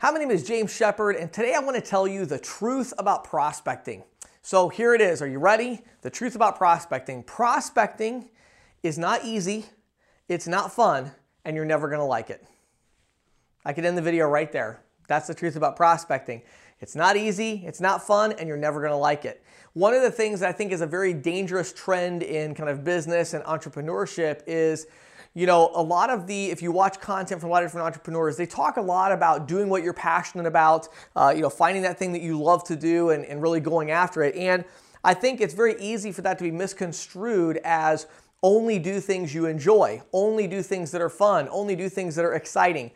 Hi, my name is James Shepard, and today I want to tell you the truth about prospecting. So here it is. Are you ready? The truth about prospecting. Prospecting is not easy, it's not fun, and you're never going to like it. I could end the video right there. That's the truth about prospecting. It's not easy, it's not fun, and you're never going to like it. One of the things that I think is a very dangerous trend in kind of business and entrepreneurship is you know, a lot of the, if you watch content from a lot of different entrepreneurs, they talk a lot about doing what you're passionate about, uh, you know, finding that thing that you love to do and, and really going after it. And I think it's very easy for that to be misconstrued as only do things you enjoy, only do things that are fun, only do things that are exciting.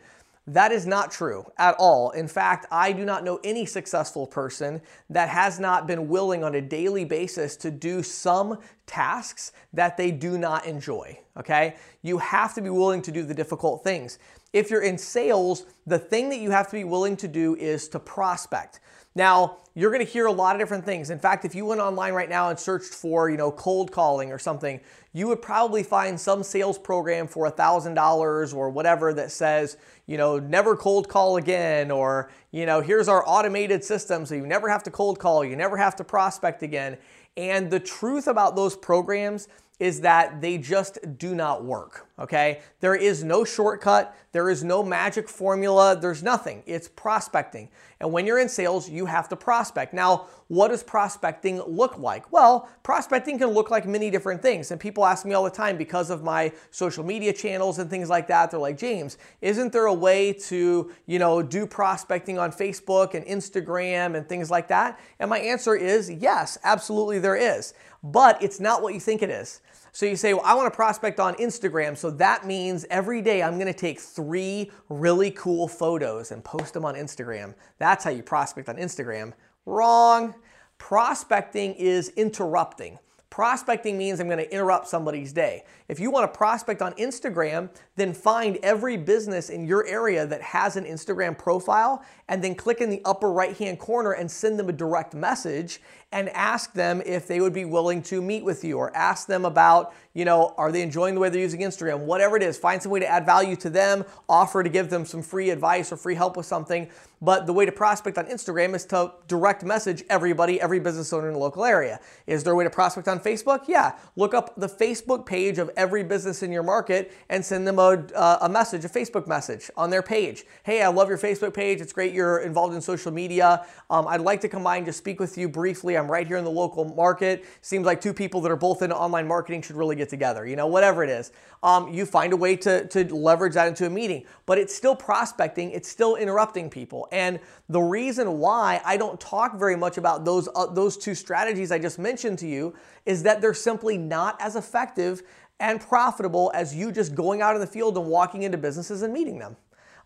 That is not true at all. In fact, I do not know any successful person that has not been willing on a daily basis to do some tasks that they do not enjoy. Okay? You have to be willing to do the difficult things. If you're in sales, the thing that you have to be willing to do is to prospect. Now, you're going to hear a lot of different things. In fact, if you went online right now and searched for, you know, cold calling or something, you would probably find some sales program for $1,000 or whatever that says, you know, never cold call again or, you know, here's our automated system so you never have to cold call, you never have to prospect again. And the truth about those programs is that they just do not work, okay? There is no shortcut, there is no magic formula, there's nothing. It's prospecting. And when you're in sales, you have to prospect. Now, what does prospecting look like? Well, prospecting can look like many different things. And people ask me all the time because of my social media channels and things like that. They're like, James, isn't there a way to, you know, do prospecting on Facebook and Instagram and things like that? And my answer is yes, absolutely there is. But it's not what you think it is. So you say, well, I want to prospect on Instagram. So that means every day I'm going to take three really cool photos and post them on Instagram. That's how you prospect on Instagram. Wrong. Prospecting is interrupting. Prospecting means I'm going to interrupt somebody's day. If you want to prospect on Instagram, then find every business in your area that has an Instagram profile and then click in the upper right hand corner and send them a direct message and ask them if they would be willing to meet with you or ask them about, you know, are they enjoying the way they're using Instagram? Whatever it is, find some way to add value to them, offer to give them some free advice or free help with something. But the way to prospect on Instagram is to direct message everybody, every business owner in the local area. Is there a way to prospect on Facebook? Yeah. Look up the Facebook page of every business in your market and send them a, uh, a message, a Facebook message on their page. Hey, I love your Facebook page. It's great you're involved in social media. Um, I'd like to come by and just speak with you briefly. I'm right here in the local market. Seems like two people that are both in online marketing should really get together, you know, whatever it is. Um, you find a way to, to leverage that into a meeting, but it's still prospecting, it's still interrupting people. And the reason why I don't talk very much about those, uh, those two strategies I just mentioned to you is that they're simply not as effective and profitable as you just going out in the field and walking into businesses and meeting them.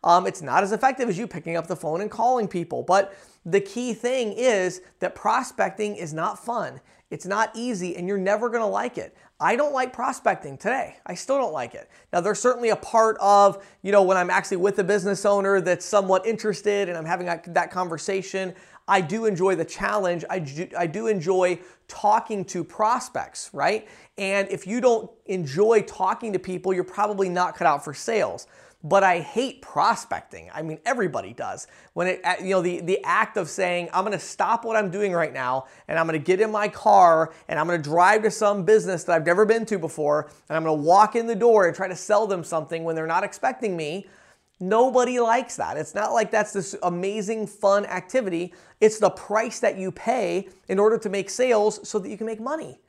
Um, it's not as effective as you picking up the phone and calling people. But the key thing is that prospecting is not fun. It's not easy and you're never going to like it. I don't like prospecting today. I still don't like it. Now, there's certainly a part of, you know, when I'm actually with a business owner that's somewhat interested and I'm having that conversation, I do enjoy the challenge. I do, I do enjoy talking to prospects, right? And if you don't enjoy talking to people, you're probably not cut out for sales but I hate prospecting. I mean, everybody does. When it, you know, the, the act of saying, I'm gonna stop what I'm doing right now and I'm gonna get in my car and I'm gonna drive to some business that I've never been to before and I'm gonna walk in the door and try to sell them something when they're not expecting me. Nobody likes that. It's not like that's this amazing, fun activity. It's the price that you pay in order to make sales so that you can make money.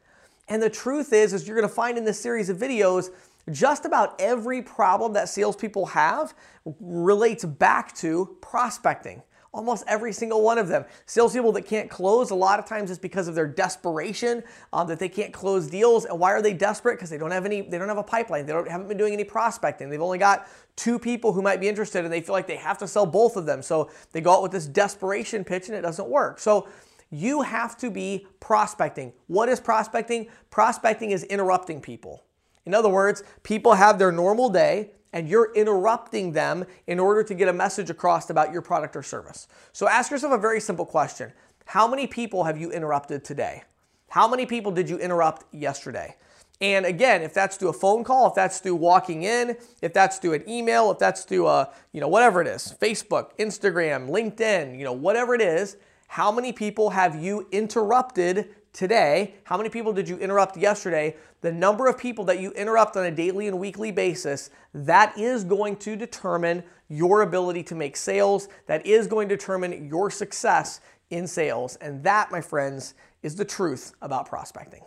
And the truth is, is you're gonna find in this series of videos, just about every problem that salespeople have relates back to prospecting. Almost every single one of them. Salespeople that can't close, a lot of times it's because of their desperation um, that they can't close deals. And why are they desperate? Because they don't have any, they don't have a pipeline. They don't haven't been doing any prospecting. They've only got two people who might be interested, and they feel like they have to sell both of them. So they go out with this desperation pitch, and it doesn't work. So you have to be prospecting. What is prospecting? Prospecting is interrupting people. In other words, people have their normal day and you're interrupting them in order to get a message across about your product or service. So ask yourself a very simple question How many people have you interrupted today? How many people did you interrupt yesterday? And again, if that's through a phone call, if that's through walking in, if that's through an email, if that's through a, you know, whatever it is, Facebook, Instagram, LinkedIn, you know, whatever it is, how many people have you interrupted today? How many people did you interrupt yesterday? The number of people that you interrupt on a daily and weekly basis, that is going to determine your ability to make sales. That is going to determine your success in sales. And that, my friends, is the truth about prospecting.